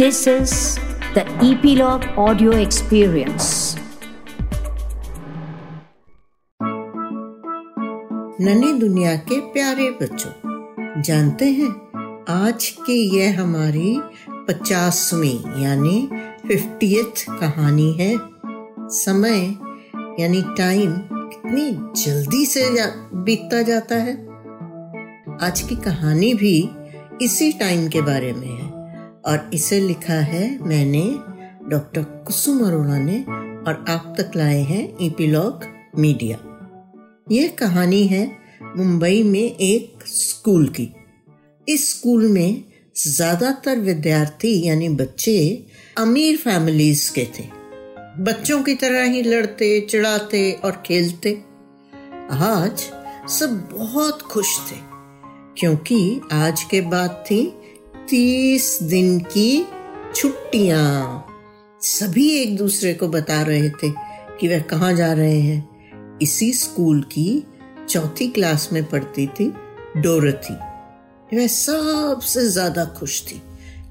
This is the Epilogue Audio Experience. नन्ही दुनिया के प्यारे बच्चों जानते हैं आज की यह हमारी पचासवीं यानी फिफ्टियथ कहानी है। समय यानी टाइम कितनी जल्दी से जा, बीतता जाता है। आज की कहानी भी इसी टाइम के बारे में है। और इसे लिखा है मैंने डॉक्टर कुसुम अरोड़ा ने और आप तक लाए हैं ईपीलॉग मीडिया यह कहानी है मुंबई में एक स्कूल की। इस स्कूल में ज़्यादातर विद्यार्थी यानी बच्चे अमीर फैमिलीज़ के थे। बच्चों की तरह ही लड़ते, चिढ़ाते और खेलते। आज सब बहुत खुश थे, क्योंकि आज के बाद थी तीस दिन की छुट्टियाँ। सभी एक दूसरे को बता रहे थे कि वह कहाँ जा रहे हैं। इसी स्कूल की चौथी क्लास में पढ़ती थी डोरथी। वह सबसे ज़्यादा खुश थी,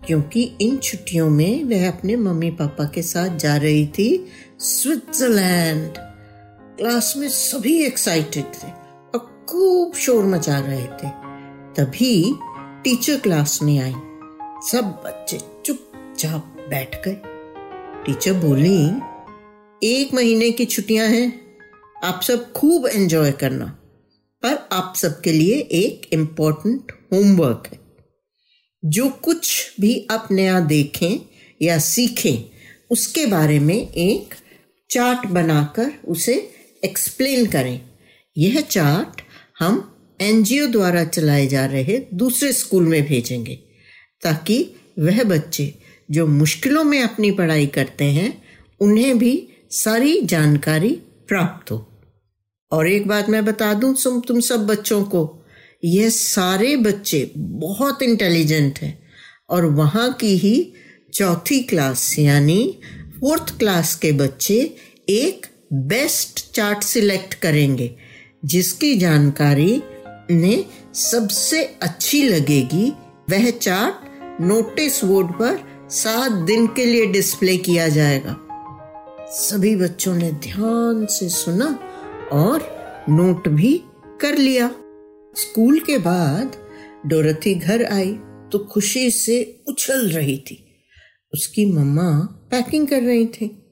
क्योंकि इन छुट्टियों में वह अपने मम्मी पापा के साथ जा रही थी स्विट्जरलैंड। क्लास में सभी एक्साइटेड थे और खूब शोर मचा रहे थे। तभी टीचर क्लास में आई। सब बच्चे चुपचाप बैठ गए। टीचर बोली, एक महीने की छुट्टियाँ हैं, आप सब खूब एंजॉय करना, पर आप सबके लिए एक इम्पोर्टेंट होमवर्क है। जो कुछ भी आप नया देखें या सीखें, उसके बारे में एक चार्ट बनाकर उसे एक्सप्लेन करें। यह चार्ट हम एनजीओ द्वारा चलाए जा रहे दूसरे स्कूल में भेजेंगे। ताकि वह बच्चे जो मुश्किलों में अपनी पढ़ाई करते हैं, उन्हें भी सारी जानकारी प्राप्त हो। और एक बात मैं बता दूँ तुम तुम सब बच्चों को यह सारे बच्चे बहुत इंटेलिजेंट हैं और वहाँ की ही चौथी क्लास यानी फोर्थ क्लास के बच्चे एक बेस्ट चार्ट सिलेक्ट करेंगे, जिसकी जानकारी ने सबसे अच्छी लगेगी वह चार्ट नोटिस बोर्ड पर सात दिन के लिए डिस्प्ले किया जाएगा। सभी बच्चों ने ध्यान से सुना और नोट भी कर लिया। स्कूल के बाद डोरथी घर आई तो खुशी से उछल रही थी। उसकी मम्मा पैकिंग कर रही थी।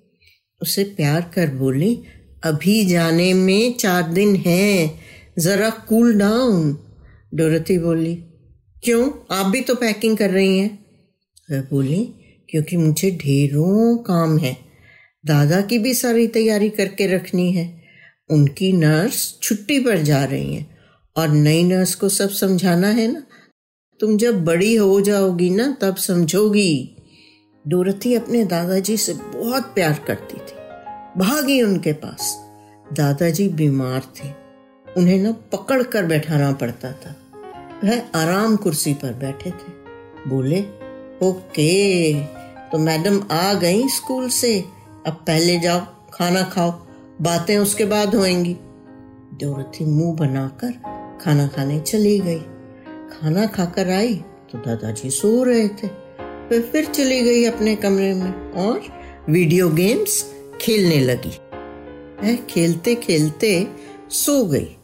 उसे प्यार कर बोली, अभी जाने में चार दिन है, जरा कूल डाउन डोरथी बोली क्यों? आप भी तो पैकिंग कर रही हैं। वह बोली, क्योंकि मुझे ढेरों काम है। दादा की भी सारी तैयारी करके रखनी है। उनकी नर्स छुट्टी पर जा रही हैं। और नई नर्स को सब समझाना है ना? तुम जब बड़ी हो जाओगी ना, तब समझोगी। डोरथी अपने दादाजी से बहुत प्यार करती थी। भागी उनके पास। दादाजी बीमार थे। उन्हें ना पकड़ कर बैठाना पड़ता था। वह आराम कुर्सी पर बैठे थे। बोले, ओके तो मैडम आ गई स्कूल से। अब पहले जाओ, खाना खाओ, बातें उसके बाद होएँगी। डोरथी मुँह बनाकर खाना खाने चली गई। खाना खाकर आई तो दादाजी सो रहे थे। वे फिर चली गई अपने कमरे में और वीडियो गेम्स खेलने लगी। वह खेलते खेलते सो गई।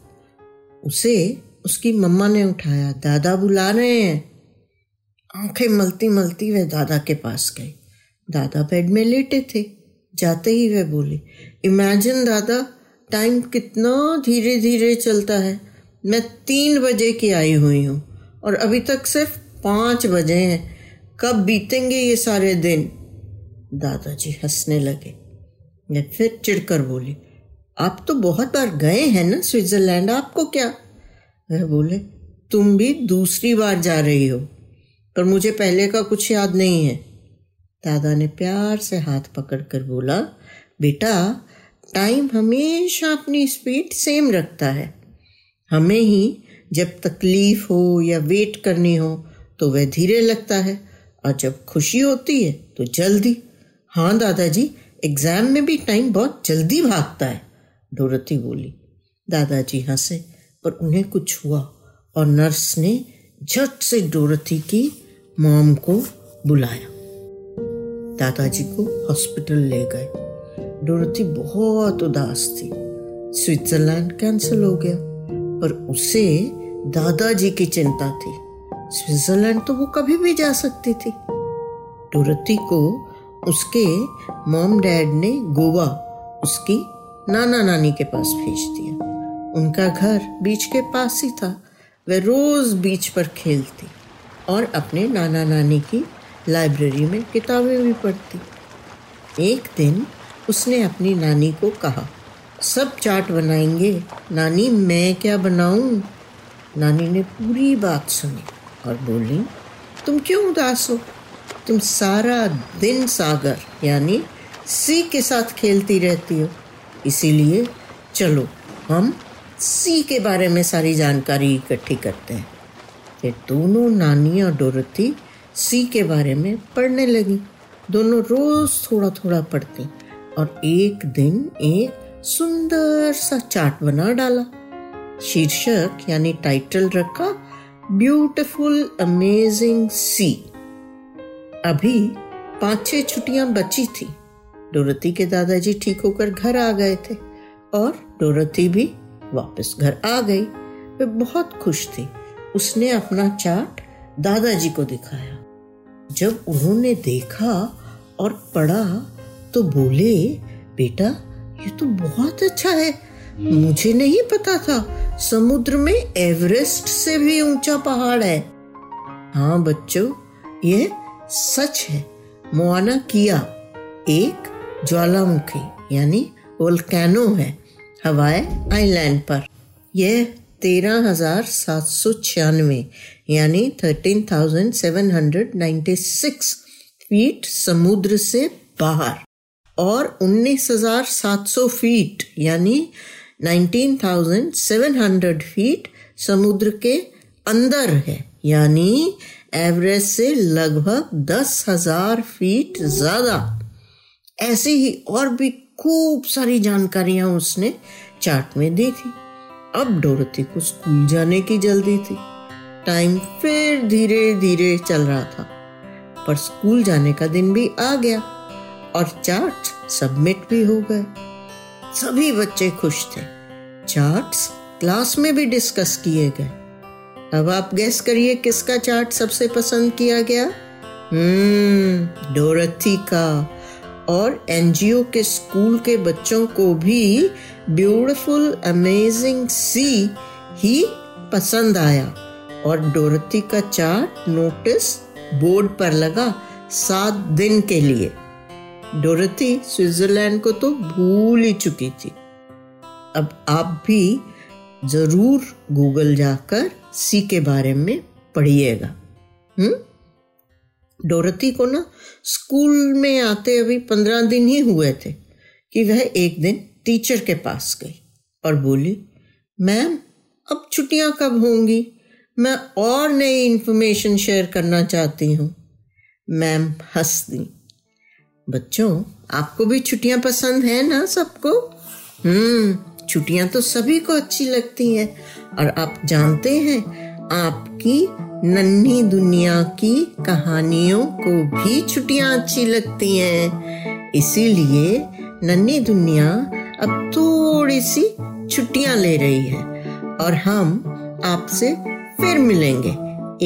उसे उसकी मम्मा ने उठाया, दादा बुला रहे हैं। आँखें मलती मलती वह दादा के पास गई। दादा बेड में लेटे थे। जाते ही वह बोली, इमेजिन दादा, टाइम कितना धीरे धीरे चलता है। मैं तीन बजे की आई हुई हूँ और अभी तक सिर्फ़ पाँच बजे हैं। कब बीतेंगे ये सारे दिन? दादाजी हंसने लगे। मैं फिर चिढ़कर बोली, आप तो बहुत बार गए हैं ना स्विट्जरलैंड? आपको क्या वह बोले, तुम भी दूसरी बार जा रही हो, पर मुझे पहले का कुछ याद नहीं है। दादा ने प्यार से हाथ पकड़कर बोला, बेटा टाइम हमेशा अपनी स्पीड सेम रखता है। हमें ही जब तकलीफ़ हो या वेट करनी हो तो वह धीरे लगता है, और जब खुशी होती है तो जल्दी। हाँ दादाजी एग्ज़ाम में भी टाइम बहुत जल्दी भागता है, डोरती बोली। दादाजी हंसे। पर उन्हें कुछ हुआ और नर्स ने झट से डोरथी की मॉम को बुलाया। दादाजी को हॉस्पिटल ले गए। डोरथी बहुत उदास थी। स्विट्जरलैंड कैंसिल हो गया पर उसे दादाजी की चिंता थी। स्विट्जरलैंड तो वो कभी भी जा सकती थी। डोरथी को उसके मॉम डैड ने गोवा उसकी नाना नानी के पास भेज दिया। उनका घर बीच के पास ही था। वह रोज बीच पर खेलती और अपने नाना नानी की लाइब्रेरी में किताबें भी पढ़ती। एक दिन उसने अपनी नानी को कहा, सब चाट बनाएँगे। नानी, मैं क्या बनाऊँ? नानी ने पूरी बात सुनी और बोली, तुम क्यों उदास हो? तुम सारा दिन सागर, यानी सी के साथ खेलती रहती हो। इसीलिए चलो, हम सी के बारे में सारी जानकारी इकट्ठी करते हैं। ये दोनों नानी और डोरथी सी के बारे में पढ़ने लगी। दोनों रोज थोड़ा थोड़ा पढ़ती और एक दिन एक सुंदर सा चार्ट बना डाला। शीर्षक यानी टाइटल रखा ब्यूटिफुल अमेजिंग सी अभी पाँच छह छुट्टियाँ बची थी। डोरती के दादाजी ठीक होकर घर आ गए थे और डोरती भी वापस घर आ गई। वे बहुत खुश थी। उसने अपना चार्ट दादाजी को दिखाया। जब उन्होंने देखा और पढ़ा तो बोले, बेटा, ये तो बहुत अच्छा है। मुझे नहीं पता था, समुद्र में एवरेस्ट से भी ऊँचा पहाड़ है। हाँ बच्चों, ये सच है। मोआना किया एक ज्वालामुखी, यानी वोल्केनो है। हवाई आइलैंड पर। यह तेरह हज़ार सात सौ छियानवे, यानी thirteen thousand seven hundred ninety six feet समुद्र से बाहर और उन्नीस हज़ार सात सौ फीट यानी nineteen thousand seven hundred feet समुद्र के अंदर है, यानी एवरेज से लगभग दस हज़ार फीट ज़्यादा। ऐसे ही और भी खूब सारी जानकारियाँ उसने चार्ट में दी अब डोरती को स्कूल जाने की जल्दी थी। टाइम फिर धीरे धीरे चल रहा था, पर स्कूल जाने का दिन भी आ गया और चार्ट सबमिट भी हो गए। सभी बच्चे खुश थे। चार्ट्स क्लास में भी डिस्कस किए गए। अब आप गैस करिए किसका चार्ट सबसे पसंद किया गया? हम्म डोरथी का। और एनजीओ के स्कूल के बच्चों को भी ब्यूटीफुल, अमेजिंग सी ही पसंद आया। और डोरथी का चार्ट नोटिस बोर्ड पर लगा सात दिन के लिए। डोरथी स्विट्जरलैंड को तो भूल ही चुकी थी। अब आप भी ज़रूर गूगल जाकर सी के बारे में पढ़िएगा। हम्म? डोरथी को ना स्कूल में आते अभी पंद्रह दिन ही हुए थे कि वह एक दिन टीचर के पास गई और बोली, मैम, अब छुट्टियाँ कब होंगी? मैं और नई इंफॉर्मेशन शेयर करना चाहती हूँ. मैम हंस दी बच्चों, आपको भी छुट्टियाँ पसंद है ना सबको? हम्म छुट्टियाँ तो सभी को अच्छी लगती हैं और आप जानते हैं, आपकी नन्ही दुनिया की कहानियों को भी छुट्टियाँ अच्छी लगती हैं। इसीलिए नन्ही दुनिया अब थोड़ी सी छुट्टियाँ ले रही है। और हम आपसे फिर मिलेंगे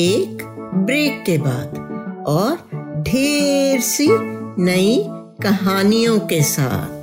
एक ब्रेक के बाद और ढेर सी नई कहानियों के साथ।